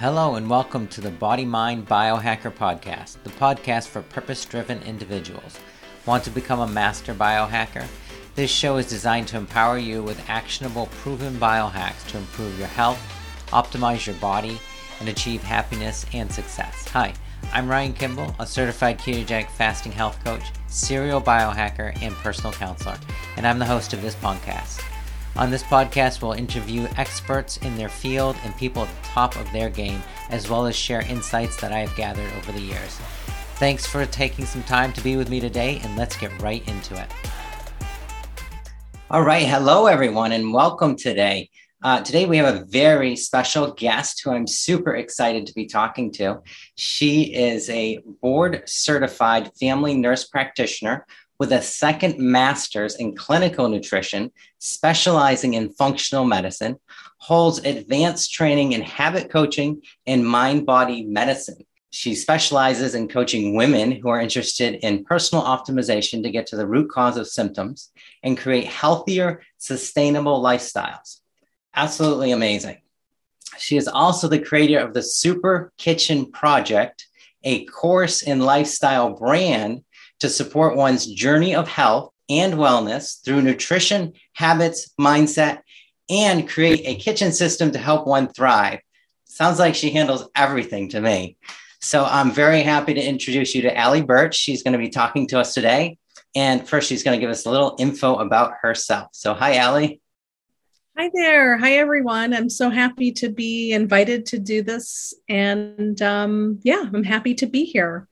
Hello, and welcome to the Body Mind Biohacker Podcast, the podcast for purpose driven individuals. Want to become a master biohacker? This show is designed to empower you with actionable, proven biohacks to improve your health, optimize your body, and achieve happiness and success. Hi, I'm Ryan Kimball, a certified ketogenic fasting health coach, serial biohacker, and personal counselor, and I'm the host of this podcast. On this podcast, we'll interview experts in their field and people at the top of their game, as well as share insights that I have gathered over the years. Thanks for taking some time to be with me today, and let's get right into it. All right. Hello, everyone, and welcome today. Uh, today, we have a very special guest who I'm super excited to be talking to. She is a board certified family nurse practitioner with a second master's in clinical nutrition, specializing in functional medicine, holds advanced training in habit coaching and mind body medicine. She specializes in coaching women who are interested in personal optimization to get to the root cause of symptoms and create healthier, sustainable lifestyles. Absolutely amazing. She is also the creator of the Super Kitchen Project, a course and lifestyle brand to support one's journey of health and wellness through nutrition, habits, mindset, and create a kitchen system to help one thrive. Sounds like she handles everything to me. So I'm very happy to introduce you to Allie Burch. She's going to be talking to us today. And first, she's going to give us a little info about herself. So, hi, Allie. Hi there. Hi, everyone. I'm so happy to be invited to do this. And um, yeah, I'm happy to be here.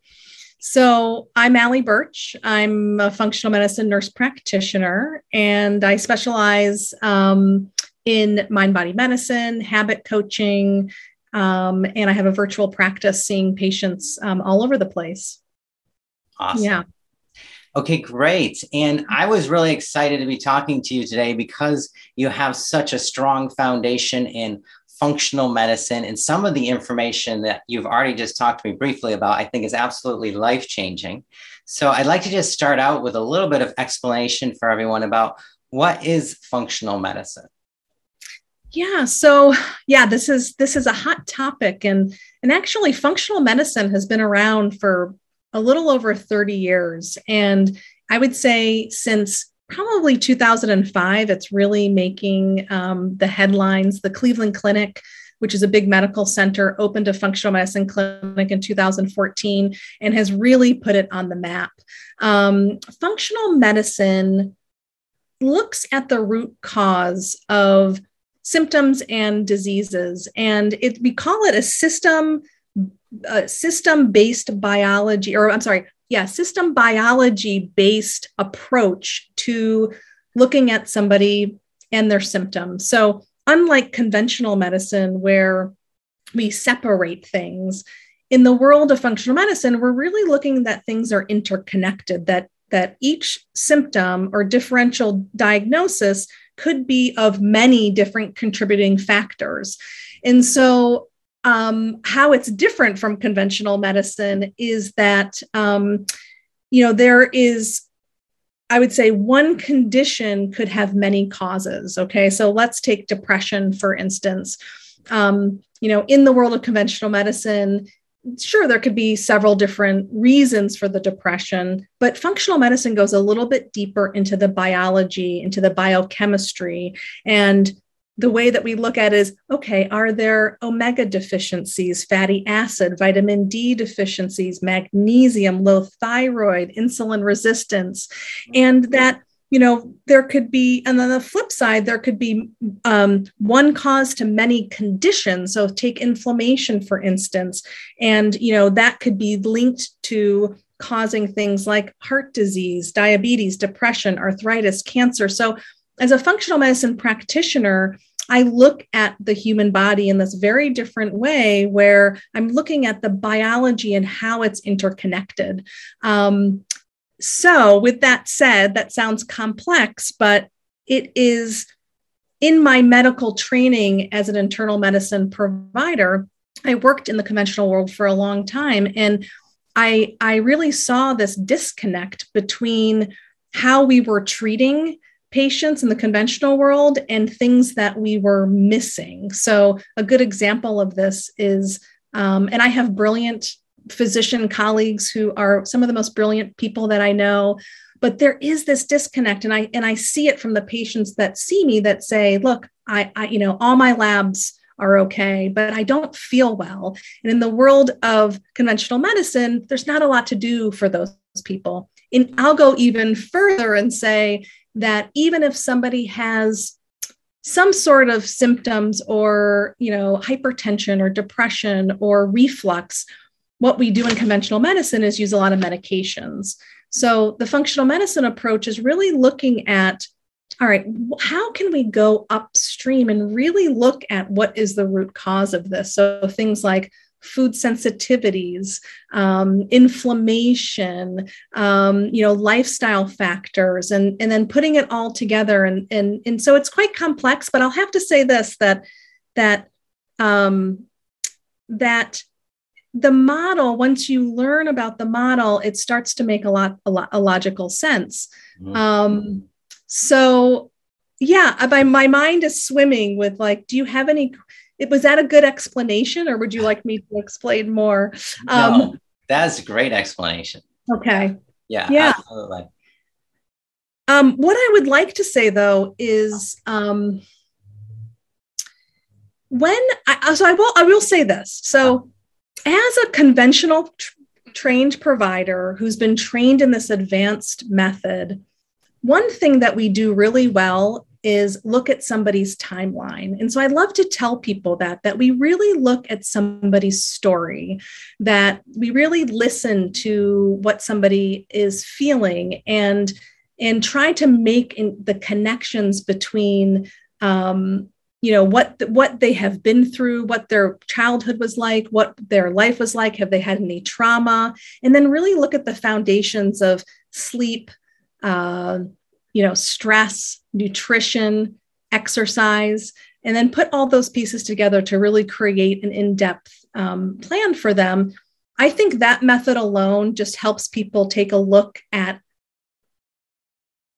So, I'm Allie Burch. I'm a functional medicine nurse practitioner, and I specialize um, in mind body medicine, habit coaching, um, and I have a virtual practice seeing patients um, all over the place. Awesome. Yeah. Okay, great. And I was really excited to be talking to you today because you have such a strong foundation in functional medicine and some of the information that you've already just talked to me briefly about, I think is absolutely life changing. So I'd like to just start out with a little bit of explanation for everyone about what is functional medicine. Yeah, so yeah, this is this is a hot topic and and actually functional medicine has been around for a little over 30 years and I would say since probably 2005 it's really making um, the headlines the Cleveland Clinic which is a big medical center opened a functional medicine clinic in 2014 and has really put it on the map um, functional medicine looks at the root cause of symptoms and diseases. And it, we call it a system, system based biology, or I'm sorry, yeah, system biology based approach to looking at somebody and their symptoms. So, unlike conventional medicine, where we separate things, in the world of functional medicine, we're really looking that things are interconnected, that, that each symptom or differential diagnosis could be of many different contributing factors. And so, um, how it's different from conventional medicine is that, um, you know, there is, I would say, one condition could have many causes. Okay. So, let's take depression, for instance. Um, you know, in the world of conventional medicine, sure there could be several different reasons for the depression but functional medicine goes a little bit deeper into the biology into the biochemistry and the way that we look at is okay are there omega deficiencies fatty acid vitamin d deficiencies magnesium low thyroid insulin resistance? And that you know there could be and then the flip side there could be um, one cause to many conditions. So take inflammation for instance and you know that could be linked to causing things like heart disease diabetes depression arthritis cancer. So as a functional medicine practitioner I look at the human body in this very different way where I'm looking at the biology and how it's interconnected. Um, so, with that said, that sounds complex, but it is in my medical training as an internal medicine provider. I worked in the conventional world for a long time, and I, I really saw this disconnect between how we were treating patients in the conventional world and things that we were missing. So, a good example of this is, um, and I have brilliant physician colleagues who are some of the most brilliant people that I know. But there is this disconnect, and I and I see it from the patients that see me that say, "Look, I, I you know, all my labs are okay, but I don't feel well." And in the world of conventional medicine, there's not a lot to do for those people. And I'll go even further and say that even if somebody has some sort of symptoms or you know hypertension or depression or reflux what we do in conventional medicine is use a lot of medications. So the functional medicine approach is really looking at all right how can we go upstream and really look at what is the root cause of this? So things like food sensitivities, um, inflammation, um, you know, lifestyle factors, and, and then putting it all together. And, and, and so it's quite complex, but I'll have to say this, that, that, um, that the model, once you learn about the model, it starts to make a lot, a, lot, a logical sense. Mm-hmm. Um, so yeah, my, my mind is swimming with like, do you have any it, was that a good explanation, or would you like me to explain more? Um, no, that's a great explanation. Okay. Yeah. Yeah. Absolutely. Um, what I would like to say though is um, when I so I will I will say this. So as a conventional tr- trained provider who's been trained in this advanced method, one thing that we do really well is look at somebody's timeline. And so I love to tell people that that we really look at somebody's story, that we really listen to what somebody is feeling and and try to make the connections between um, you know what what they have been through what their childhood was like what their life was like have they had any trauma and then really look at the foundations of sleep uh, you know, stress, nutrition, exercise, and then put all those pieces together to really create an in depth um, plan for them. I think that method alone just helps people take a look at,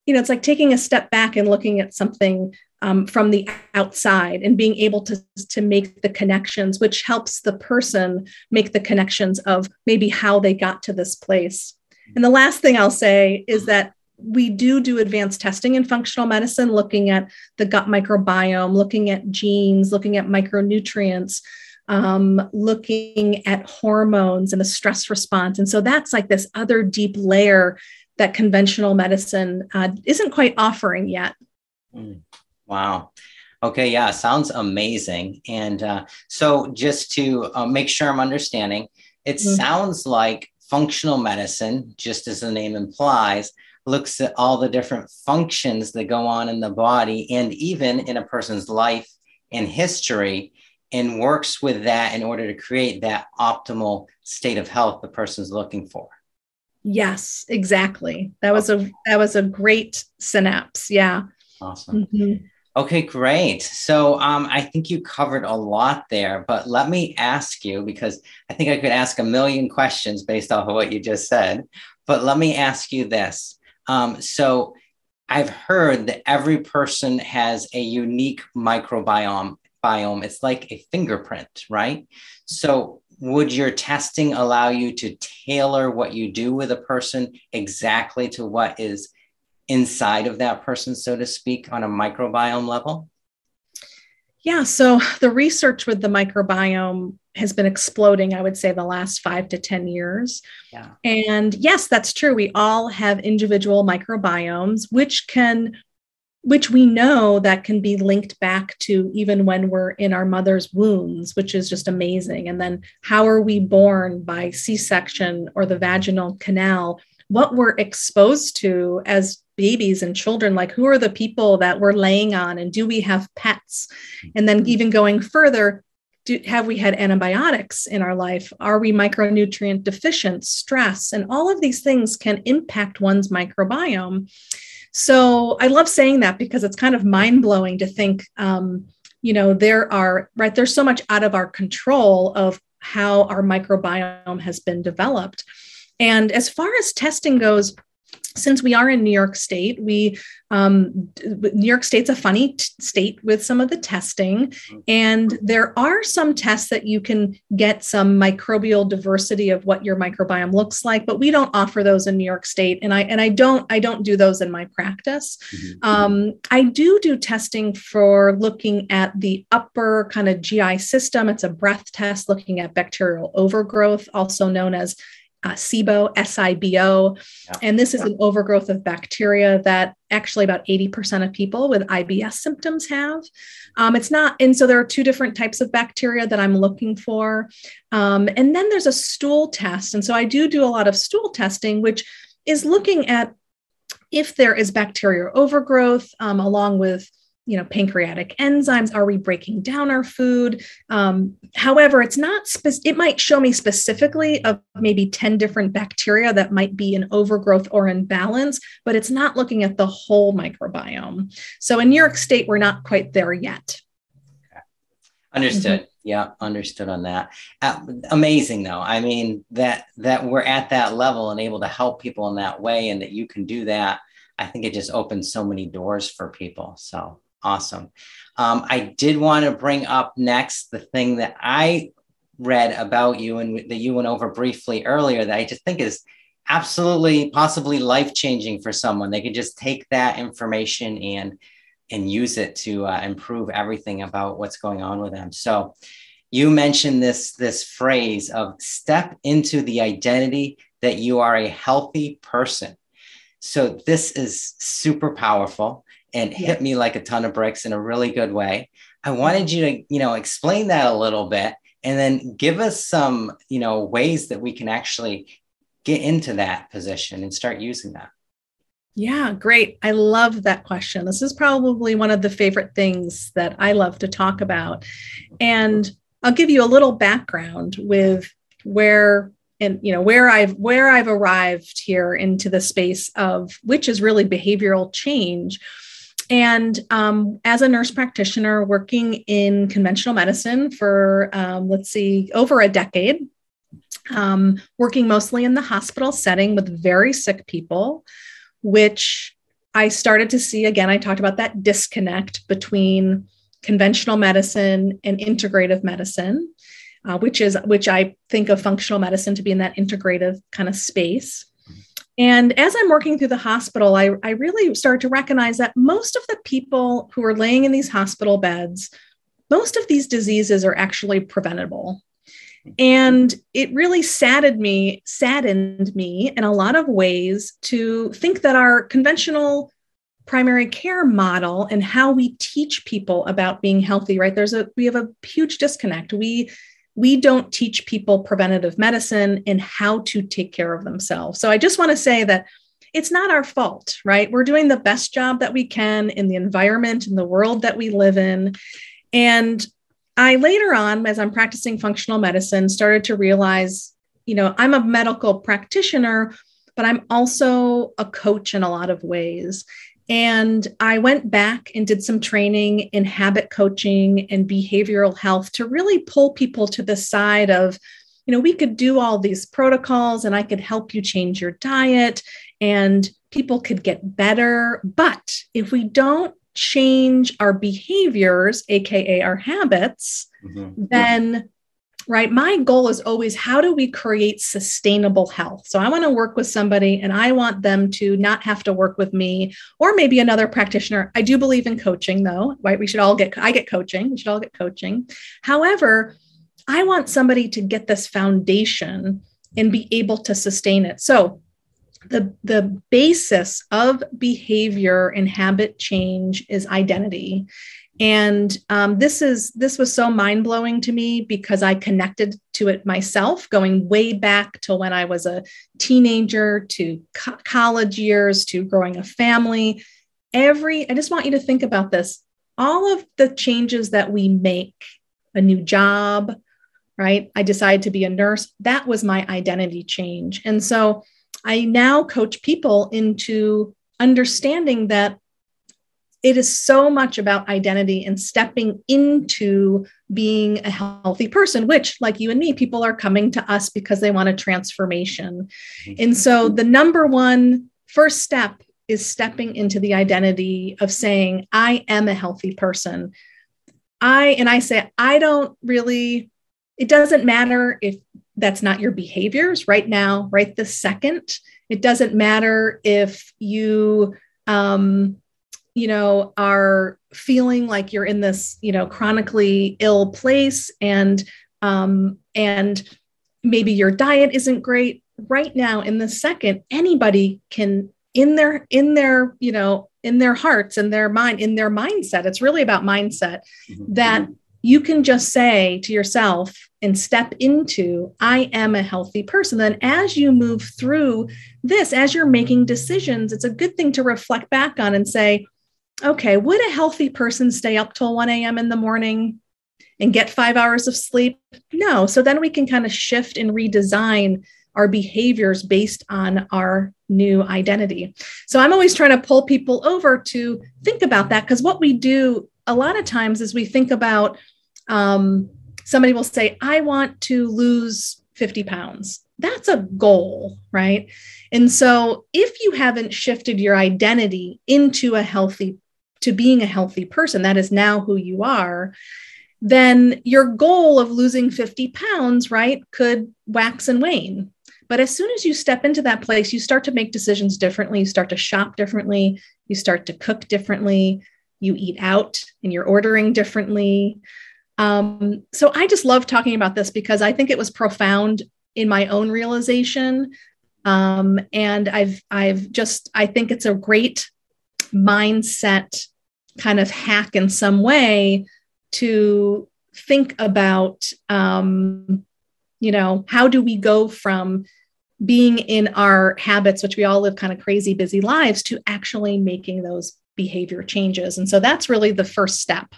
you know, it's like taking a step back and looking at something um, from the outside and being able to, to make the connections, which helps the person make the connections of maybe how they got to this place. And the last thing I'll say is that we do do advanced testing in functional medicine, looking at the gut microbiome, looking at genes, looking at micronutrients, um, looking at hormones and the stress response. And so that's like this other deep layer that conventional medicine uh, isn't quite offering yet. Mm, wow. Okay, yeah, sounds amazing. And uh, so, just to uh, make sure I'm understanding, it mm-hmm. sounds like functional medicine, just as the name implies, looks at all the different functions that go on in the body and even in a person's life and history and works with that in order to create that optimal state of health the person's looking for. Yes exactly. That was a that was a great synapse yeah. Awesome. Mm-hmm. okay great. So um, i think you covered a lot there but let me ask you because i think i could ask a million questions based off of what you just said but let me ask you this um, so I've heard that every person has a unique microbiome. Biome. It's like a fingerprint, right? So would your testing allow you to tailor what you do with a person exactly to what is inside of that person, so to speak, on a microbiome level? Yeah, so the research with the microbiome has been exploding, I would say, the last five to 10 years. Yeah. And yes, that's true. We all have individual microbiomes, which can which we know that can be linked back to even when we're in our mother's wounds, which is just amazing. And then how are we born by C section or the vaginal canal? What we're exposed to as babies and children like who are the people that we're laying on and do we have pets and then mm-hmm. even going further do, have we had antibiotics in our life? Are we micronutrient deficient stress? And all of these things can impact one's microbiome. So i love saying that because it's kind of mind-blowing to think um, you know there are right there's so much out of our control of how our microbiome has been developed. And as far as testing goes since we are in New York State, we um, New York State's a funny t- state with some of the testing, and there are some tests that you can get some microbial diversity of what your microbiome looks like, but we don't offer those in New York State, and I and I don't I don't do those in my practice. Mm-hmm. Um, I do do testing for looking at the upper kind of GI system. It's a breath test looking at bacterial overgrowth, also known as uh, SIBO, SIBO. Yeah. And this is an overgrowth of bacteria that actually about 80% of people with IBS symptoms have. Um, it's not, and so there are two different types of bacteria that I'm looking for. Um, and then there's a stool test. And so I do do a lot of stool testing, which is looking at if there is bacterial overgrowth um, along with you know pancreatic enzymes are we breaking down our food? Um, however it's not spe- it might show me specifically of maybe 10 different bacteria that might be in overgrowth or in balance but it's not looking at the whole microbiome. So in new york state we're not quite there yet. Understood. Mm-hmm. yeah understood on that. Uh, amazing though. I mean that that we're at that level and able to help people in that way and that you can do that i think it just opens so many doors for people so Awesome. Um, I did want to bring up next the thing that I read about you and that you went over briefly earlier that I just think is absolutely possibly life changing for someone. They could just take that information and and use it to uh, improve everything about what's going on with them. So you mentioned this this phrase of step into the identity that you are a healthy person. So this is super powerful and hit me like a ton of bricks in a really good way. I mm-hmm. wanted you to, you know, explain that a little bit and then give us some, you know, ways that we can actually get into that position and start using that. Yeah, great. I love that question. This is probably one of the favorite things that I love to talk about. And I'll give you a little background with where and you know where I've where I've arrived here into the space of which is really behavioral change and um, as a nurse practitioner working in conventional medicine for, um, let's see, over a decade, um, working mostly in the hospital setting with very sick people, which I started to see again. I talked about that disconnect between conventional medicine and integrative medicine, uh, which is which I think of functional medicine to be in that integrative kind of space. And as I'm working through the hospital, I, I really started to recognize that most of the people who are laying in these hospital beds, most of these diseases are actually preventable. And it really saddened me, saddened me in a lot of ways to think that our conventional primary care model and how we teach people about being healthy, right? There's a we have a huge disconnect. We we don't teach people preventative medicine and how to take care of themselves. So I just want to say that it's not our fault, right? We're doing the best job that we can in the environment in the world that we live in. And I later on, as I'm practicing functional medicine, started to realize, you know, I'm a medical practitioner, but I'm also a coach in a lot of ways. And I went back and did some training in habit coaching and behavioral health to really pull people to the side of, you know, we could do all these protocols and I could help you change your diet and people could get better. But if we don't change our behaviors, AKA our habits, mm-hmm. then right? My goal is always how do we create sustainable health? So I want to work with somebody and I want them to not have to work with me or maybe another practitioner. I do believe in coaching though, right? We should all get, I get coaching, we should all get coaching. However, I want somebody to get this foundation and be able to sustain it. So the, the basis of behavior and habit change is identity and um, this is this was so mind blowing to me because I connected to it myself, going way back to when I was a teenager, to co- college years, to growing a family. Every I just want you to think about this. All of the changes that we make, a new job, right? I decided to be a nurse. That was my identity change, and so I now coach people into understanding that it is so much about identity and stepping into being a healthy person, which, like you and me, people are coming to us because they want a transformation. Mm-hmm. And so, the number one first step is stepping into the identity of saying, I am a healthy person. I, and I say, I don't really, it doesn't matter if that's not your behaviors right now, right this second. It doesn't matter if you, um, you know, are feeling like you're in this, you know, chronically ill place and, um, and maybe your diet isn't great. Right now in the second anybody can in their in their you know in their hearts and their mind in their mindset it's really about mindset mm-hmm. that you can just say to yourself and step into i am a healthy person. Then as you move through this as you're making decisions it's a good thing to reflect back on and say okay would a healthy person stay up till 1 a.m in the morning and get five hours of sleep no so then we can kind of shift and redesign our behaviors based on our new identity. So I'm always trying to pull people over to think about that because what we do a lot of times is we think about um, somebody will say, I want to lose 50 pounds. That's a goal, right? And so if you haven't shifted your identity into a healthy, to being a healthy person, that is now who you are, then your goal of losing 50 pounds, right, could wax and wane but as soon as you step into that place, you start to make decisions differently. You start to shop differently. You start to cook differently. You eat out and you're ordering differently. Um, so I just love talking about this because I think it was profound in my own realization. Um, and I've I've just I think it's a great mindset kind of hack in some way to think about um, you know how do we go from being in our habits, which we all live kind of crazy, busy lives, to actually making those behavior changes. And so that's really the first step.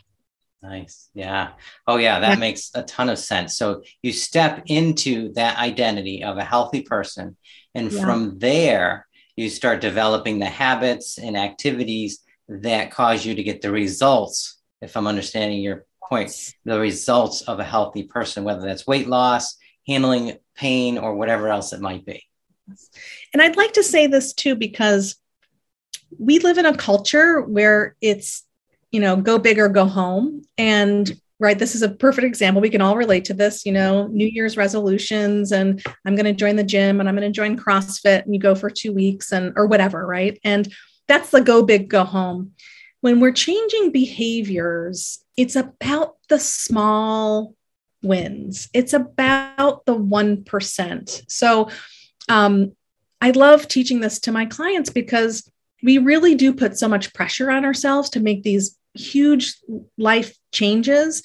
Nice. Yeah. Oh, yeah. That yeah. makes a ton of sense. So you step into that identity of a healthy person. And yeah. from there, you start developing the habits and activities that cause you to get the results, if I'm understanding your point, the results of a healthy person, whether that's weight loss, handling pain or whatever else it might be. And I'd like to say this too, because we live in a culture where it's, you know, go big or go home. And right, this is a perfect example. We can all relate to this, you know, New Year's resolutions, and I'm going to join the gym and I'm going to join CrossFit, and you go for two weeks and or whatever, right? And that's the go big, go home. When we're changing behaviors, it's about the small wins. It's about the 1%. So um, I love teaching this to my clients because we really do put so much pressure on ourselves to make these huge life changes.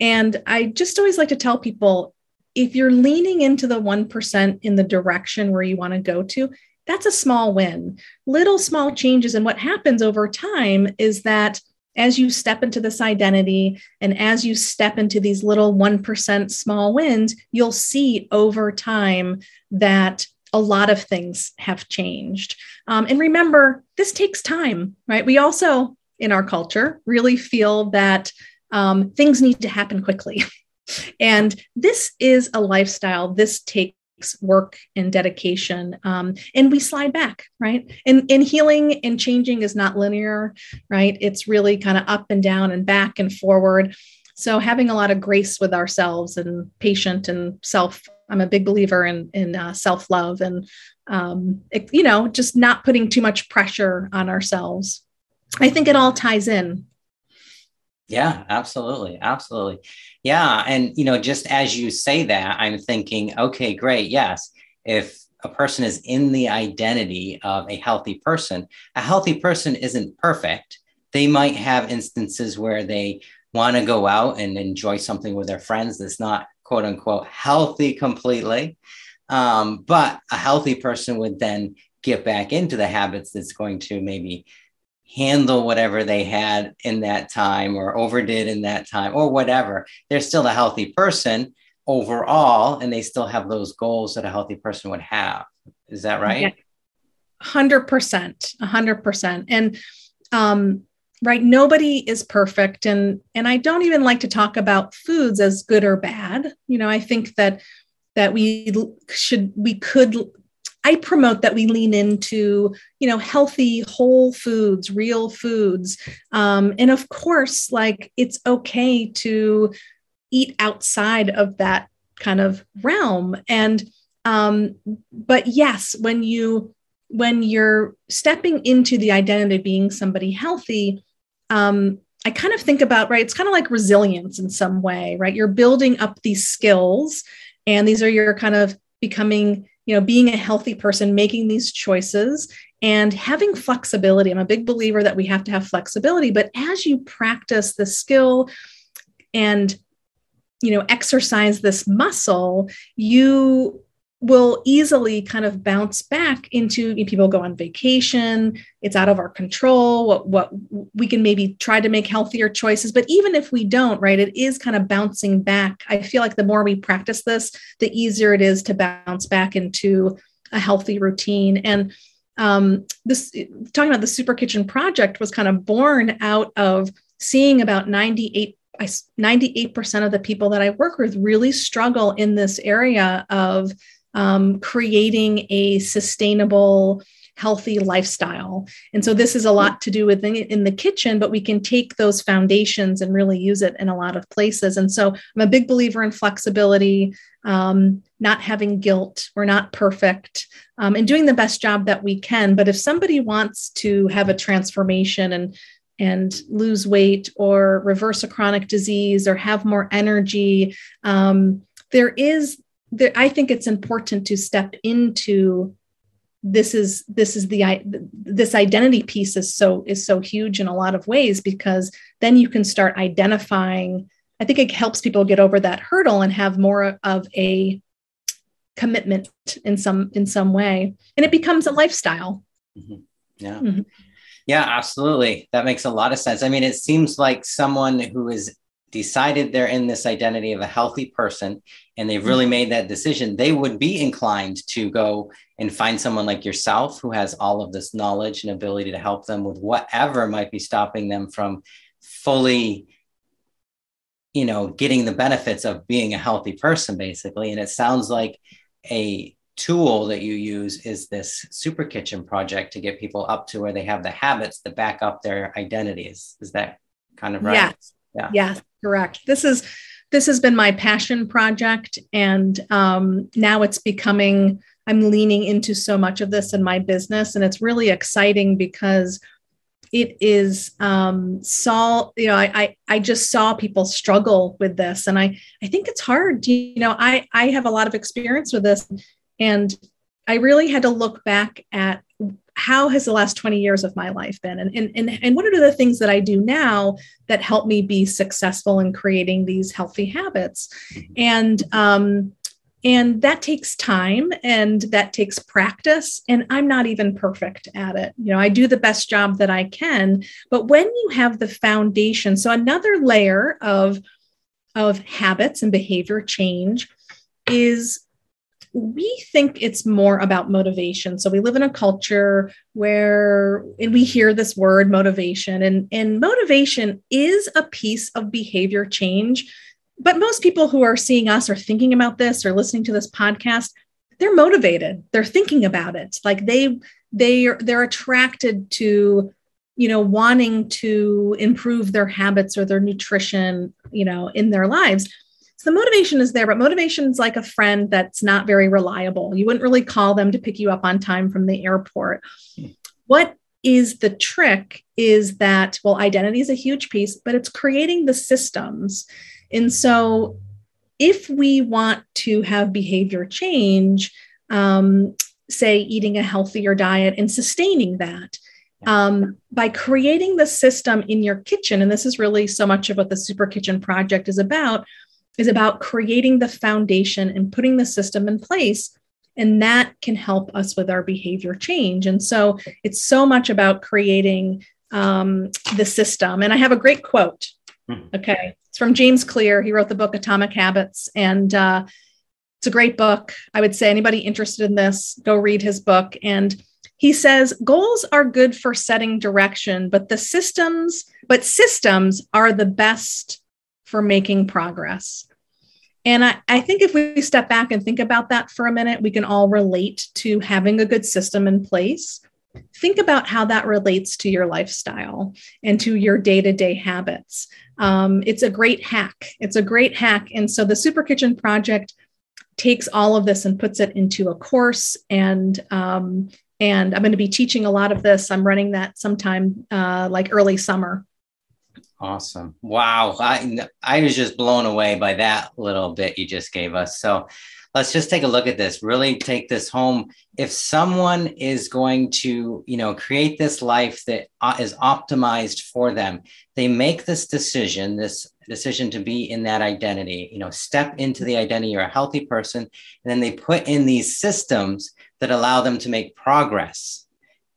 And I just always like to tell people if you're leaning into the 1% in the direction where you want to go to, that's a small win. Little small changes. And what happens over time is that as you step into this identity and as you step into these little 1% small wins, you'll see over time that a lot of things have changed. Um, and remember, this takes time, right? We also, in our culture, really feel that um, things need to happen quickly. and this is a lifestyle, this takes work and dedication um, and we slide back right? And, and healing and changing is not linear right? It's really kind of up and down and back and forward. So having a lot of grace with ourselves and patient and self i'm a big believer in in uh, self-love and um, it, you know just not putting too much pressure on ourselves i think it all ties in yeah, absolutely. Absolutely. Yeah. And, you know, just as you say that, I'm thinking, okay, great. Yes. If a person is in the identity of a healthy person, a healthy person isn't perfect. They might have instances where they want to go out and enjoy something with their friends that's not quote unquote healthy completely. Um, but a healthy person would then get back into the habits that's going to maybe handle whatever they had in that time or overdid in that time or whatever. They're still a healthy person overall, and they still have those goals that a healthy person would have. Is that right? Hundred percent, hundred percent. And um, right, nobody is perfect, and and I don't even like to talk about foods as good or bad. You know, I think that that we should we could I promote that we lean into, you know, healthy, whole foods, real foods. Um, and of course, like it's okay to eat outside of that kind of realm. And, um, but yes, when you, when you're stepping into the identity of being somebody healthy, um, I kind of think about, right, it's kind of like resilience in some way, right? You're building up these skills, and these are your kind of becoming, you know, being a healthy person, making these choices and having flexibility. I'm a big believer that we have to have flexibility, but as you practice the skill and you know exercise this muscle you will easily kind of bounce back into you know, people go on vacation it's out of our control what, what we can maybe try to make healthier choices but even if we don't right it is kind of bouncing back. I feel like the more we practice this the easier it is to bounce back into a healthy routine. And um, this talking about the super kitchen project was kind of born out of seeing about 98 98% of the people that I work with really struggle in this area of um, creating a sustainable, healthy lifestyle. And so this is a lot to do with in, the kitchen, but we can take those foundations and really use it in a lot of places. And so I'm a big believer in flexibility, um, not having guilt. We're not perfect, um, and doing the best job that we can. But if somebody wants to have a transformation and and lose weight or reverse a chronic disease or have more energy, um, there is there, I think it's important to step into this is this is the this identity piece is so is so huge in a lot of ways because then you can start identifying i think it helps people get over that hurdle and have more of a commitment in some in some way. And it becomes a lifestyle. Mm-hmm. yeah. Mm-hmm. yeah absolutely. That makes a lot of sense. I mean it seems like someone who is decided they're in this identity of a healthy person and they've really mm-hmm. made that decision, they would be inclined to go and find someone like yourself who has all of this knowledge and ability to help them with whatever might be stopping them from fully you know getting the benefits of being a healthy person basically. And it sounds like a tool that you use is this super kitchen project to get people up to where they have the habits that back up their identities. Is that kind of right? Yeah, yeah correct. This is this has been my passion project and um, now it's becoming i'm leaning into so much of this in my business and it's really exciting because it is um saw you know I, I i just saw people struggle with this and i i think it's hard. You know i i have a lot of experience with this and i really had to look back at how has the last 20 years of my life been? And, and, and, and what are the things that i do now that help me be successful in creating these healthy habits? Mm-hmm. and um, and that takes time and that takes practice and i'm not even perfect at it. You know i do the best job that i can but when you have the foundation so another layer of of habits and behavior change is we think it's more about motivation. So we live in a culture where, and we hear this word motivation, and, and motivation is a piece of behavior change. But most people who are seeing us or thinking about this or listening to this podcast, they're motivated. They're thinking about it. Like they they are they're attracted to you know wanting to improve their habits or their nutrition you know in their lives so the motivation is there, but motivation is like a friend that's not very reliable. You wouldn't really call them to pick you up on time from the airport. Hmm. What is the trick is that, well, identity is a huge piece, but it's creating the systems. And so if we want to have behavior change, um, say eating a healthier diet and sustaining that, um, by creating the system in your kitchen, and this is really so much of what the Super Kitchen Project is about, is about creating the foundation and putting the system in place. And that can help us with our behavior change. And so it's so much about creating um, the system. And I have a great quote. Hmm. Okay. It's from James Clear. He wrote the book Atomic Habits. And uh, it's a great book. I would say anybody interested in this, go read his book. And he says goals are good for setting direction, but the systems, but systems are the best for making progress. And I, I think if we step back and think about that for a minute, we can all relate to having a good system in place. Think about how that relates to your lifestyle and to your day to day habits. Um, it's a great hack. It's a great hack. And so the Super Kitchen Project takes all of this and puts it into a course and um, and i'm going to be teaching a lot of this i'm running that sometime uh, like early summer awesome. Wow. I, I was just blown away by that little bit you just gave us. So let's just take a look at this really take this home. If someone is going to you know create this life that uh, optimized for them they make this decision this decision to be in that identity you know step into the identity you're a healthy person and then they put in these systems that allow them to make progress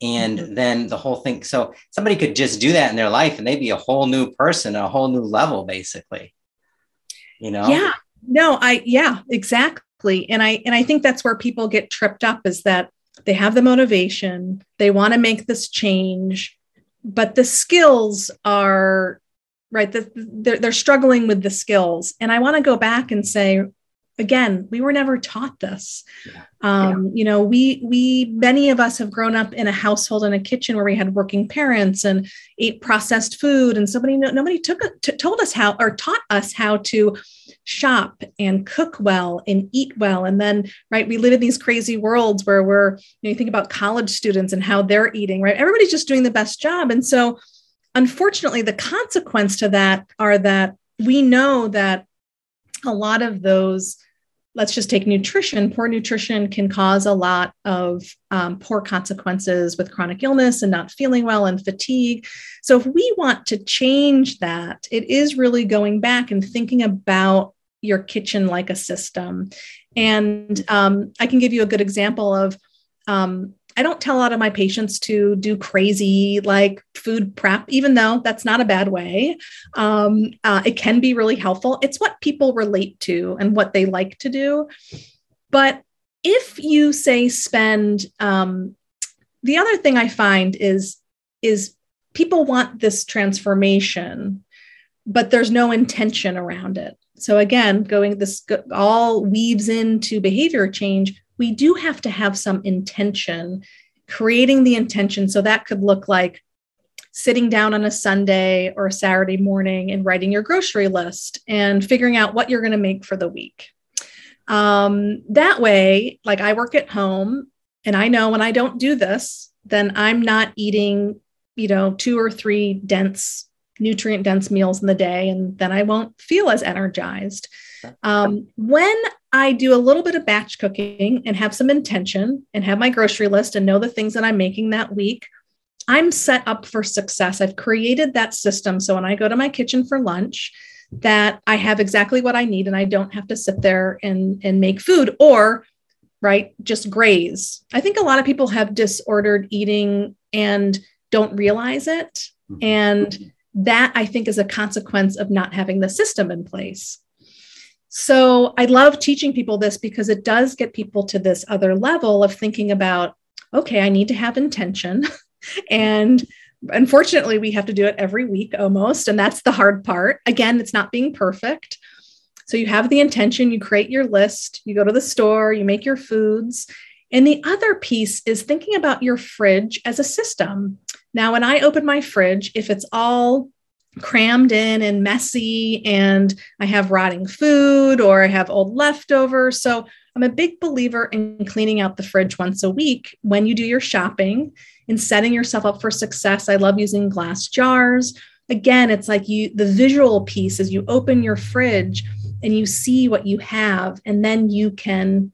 and mm-hmm. then the whole thing so somebody could just do that in their life and they'd be a whole new person a whole new level basically. You know? Yeah. No i yeah exactly. And i and i think that's where people get tripped up is that they have the motivation they want to make this change but the skills are right the, they're, they're struggling with the skills. And i want to go back and say again we were never taught this yeah. Um, yeah. you know we we many of us have grown up in a household in a kitchen where we had working parents and ate processed food and somebody nobody took t- told us how or taught us how to shop and cook well and eat well and then right we live in these crazy worlds where we're you, know, you think about college students and how they're eating right everybody's just doing the best job and so unfortunately, the consequence to that are that we know that a lot of those let's just take nutrition. Poor nutrition can cause a lot of um, poor consequences with chronic illness and not feeling well and fatigue. So, if we want to change that, it is really going back and thinking about your kitchen like a system. And um, I can give you a good example of um, I don't tell a lot of my patients to do crazy like food prep, even though that's not a bad way. Um, uh, it can be really helpful. It's what people relate to and what they like to do. But if you say spend, um, the other thing I find is is people want this transformation, but there's no intention around it. So again, going this all weaves into behavior change we do have to have some intention, creating the intention. So that could look like sitting down on a Sunday or a Saturday morning and writing your grocery list and figuring out what you're going to make for the week. Um, that way, like I work at home and I know when I don't do this, then I'm not eating, you know, two or three dense, nutrient dense meals in the day, and then I won't feel as energized. Um, when I do a little bit of batch cooking and have some intention and have my grocery list and know the things that I'm making that week, I'm set up for success. I've created that system. So when I go to my kitchen for lunch, that I have exactly what I need and I don't have to sit there and, and make food or, right, just graze. I think a lot of people have disordered eating and don't realize it. Mm-hmm. And that I think is a consequence of not having the system in place. So I love teaching people this because it does get people to this other level of thinking about, okay, I need to have intention. and unfortunately, we have to do it every week almost. And that's the hard part. Again, it's not being perfect. So you have the intention, you create your list, you go to the store, you make your foods. And the other piece is thinking about your fridge as a system. Now, when I open my fridge, if it's all crammed in and messy and I have rotting food or I have old leftovers. So I'm a big believer in cleaning out the fridge once a week when you do your shopping and setting yourself up for success. I love using glass jars. Again, it's like you the visual piece is you open your fridge and you see what you have and then you can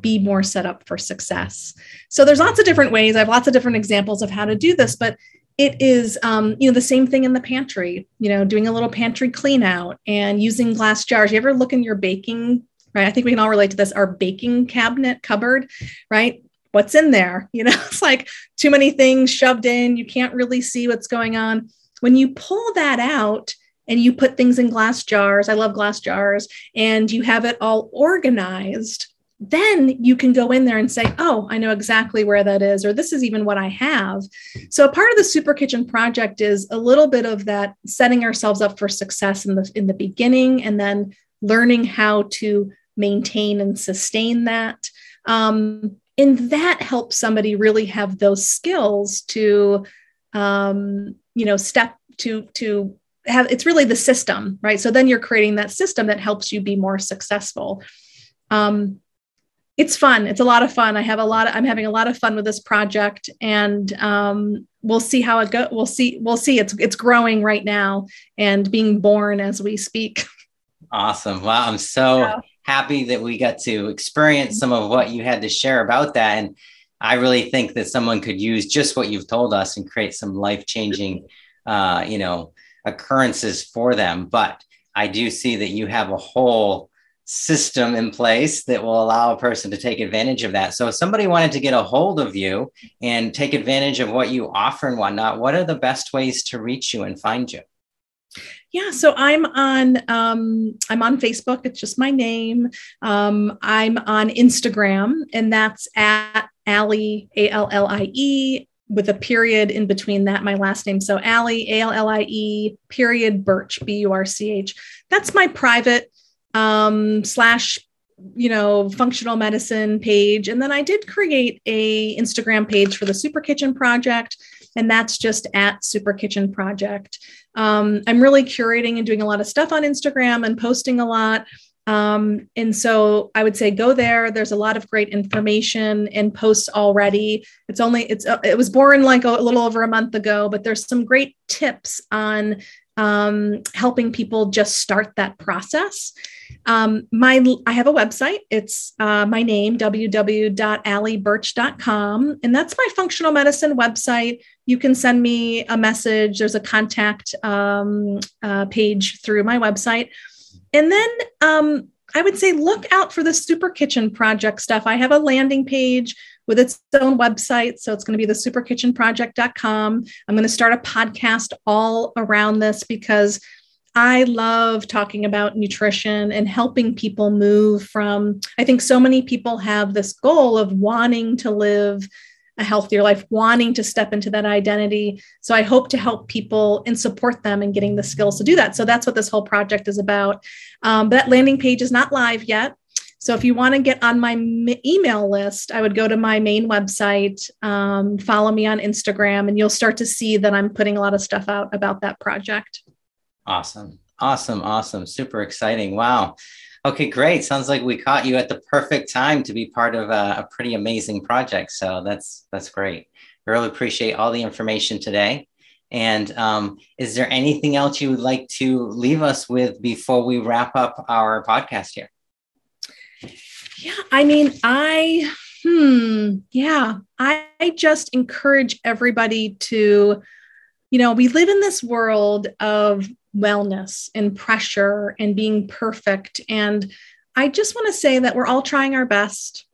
be more set up for success. So there's lots of different ways. I have lots of different examples of how to do this, but it is um, you know the same thing in the pantry you know doing a little pantry clean out and using glass jars. You ever look in your baking right? I think we can all relate to this our baking cabinet cupboard right? What's in there? You know it's like too many things shoved in. You can't really see what's going on. When you pull that out and you put things in glass jars i love glass jars and you have it all organized then you can go in there and say, oh, I know exactly where that is, or this is even what I have. So a part of the Super Kitchen project is a little bit of that setting ourselves up for success in the in the beginning and then learning how to maintain and sustain that. Um, and that helps somebody really have those skills to, um, you know, step to to have. It's really the system, right? So then you're creating that system that helps you be more successful. Um, it's fun. It's a lot of fun. I have a lot. Of, I'm having a lot of fun with this project, and um, we'll see how it go. We'll see. We'll see. It's it's growing right now and being born as we speak. Awesome! Wow, I'm so yeah. happy that we got to experience some of what you had to share about that, and I really think that someone could use just what you've told us and create some life changing, uh, you know, occurrences for them. But I do see that you have a whole system in place that will allow a person to take advantage of that. So if somebody wanted to get a hold of you and take advantage of what you offer and whatnot, what are the best ways to reach you and find you? Yeah, so I'm on um, I'm on Facebook. It's just my name. Um, I'm on Instagram, and that's at Allie A L L I E with a period in between that. My last name, so Allie A L L I E period Burch, B U R C H. That's my private um, slash you know functional medicine page and then i did create a instagram page for the super kitchen project and that's just at super kitchen project um, i'm really curating and doing a lot of stuff on instagram and posting a lot um, and so I would say go there. There's a lot of great information and posts already. It's only it's uh, it was born like a, a, little over a month ago, but there's some great tips on um, helping people just start that process. Um, my I have a website. It's uh, my name www.allieburch.com, and that's my functional medicine website. You can send me a message. There's a contact um, uh, page through my website, and then um, I would say look out for the Super Kitchen project stuff. I have a landing page with its own website. So it's going to be the superkitchenproject.com. I'm going to start a podcast all around this because I love talking about nutrition and helping people move from. I think so many people have this goal of wanting to live a healthier life, wanting to step into that identity. So I hope to help people and support them in getting the skills to do that. So that's what this whole project is about. Um, but that landing page is not live yet. So if you want to get on my email list, I would go to my main website, um, follow me on Instagram, and you'll start to see that I'm putting a lot of stuff out about that project. Awesome. Awesome. Awesome. Super exciting. Wow. Okay, great. Sounds like we caught you at the perfect time to be part of a, a pretty amazing project. So that's that's great. I really appreciate all the information today. And um, is there anything else you would like to leave us with before we wrap up our podcast here? Yeah, I mean, I hmm, yeah, I, I just encourage everybody to, you know, we live in this world of wellness and pressure and being perfect. And I just want to say that we're all trying our best,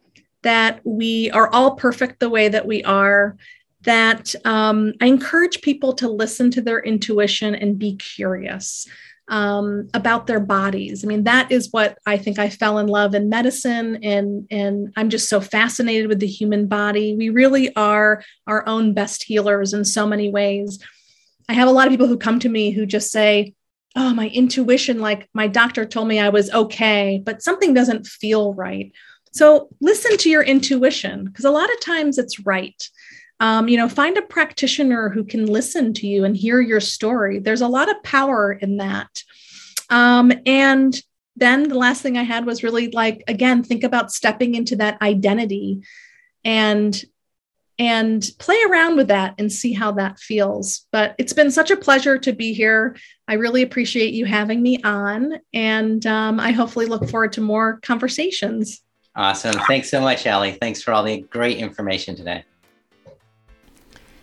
that we are all perfect the way that we are, that um, I encourage people to listen to their intuition and be curious. Um, about their bodies. I mean, that is what I think I fell in love in medicine, and and I'm just so fascinated with the human body. We really are our own best healers in so many ways. I have a lot of people who come to me who just say, Oh, my intuition, like my doctor told me I was okay, but something doesn't feel right. So listen to your intuition because a lot of times it's right. Um, you know, find a practitioner who can listen to you and hear your story. There's a lot of power in that. Um, and then the last thing I had was really like, again, think about stepping into that identity and and play around with that and see how that feels. But it's been such a pleasure to be here. I really appreciate you having me on, and um, I hopefully look forward to more conversations. Awesome. Thanks so much, Allie. Thanks for all the great information today.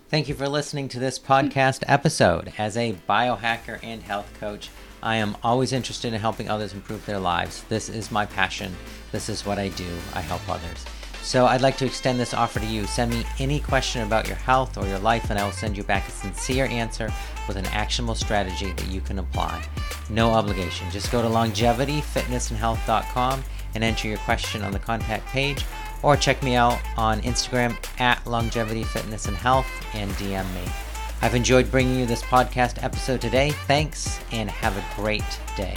Thank you for listening to this podcast episode. As a biohacker and health coach, I am always interested in helping others improve their lives. This is my passion. This is what I do. I help others. So I'd like to extend this offer to you. Send me any question about your health or your life, and I will send you back a sincere answer with an actionable strategy that you can apply. No obligation. Just go to longevityfitnessandhealth.com and enter your question on the contact page, or check me out on Instagram at longevity fitness and health and DM me. I've enjoyed bringing you this podcast episode today. Thanks, and have a great day.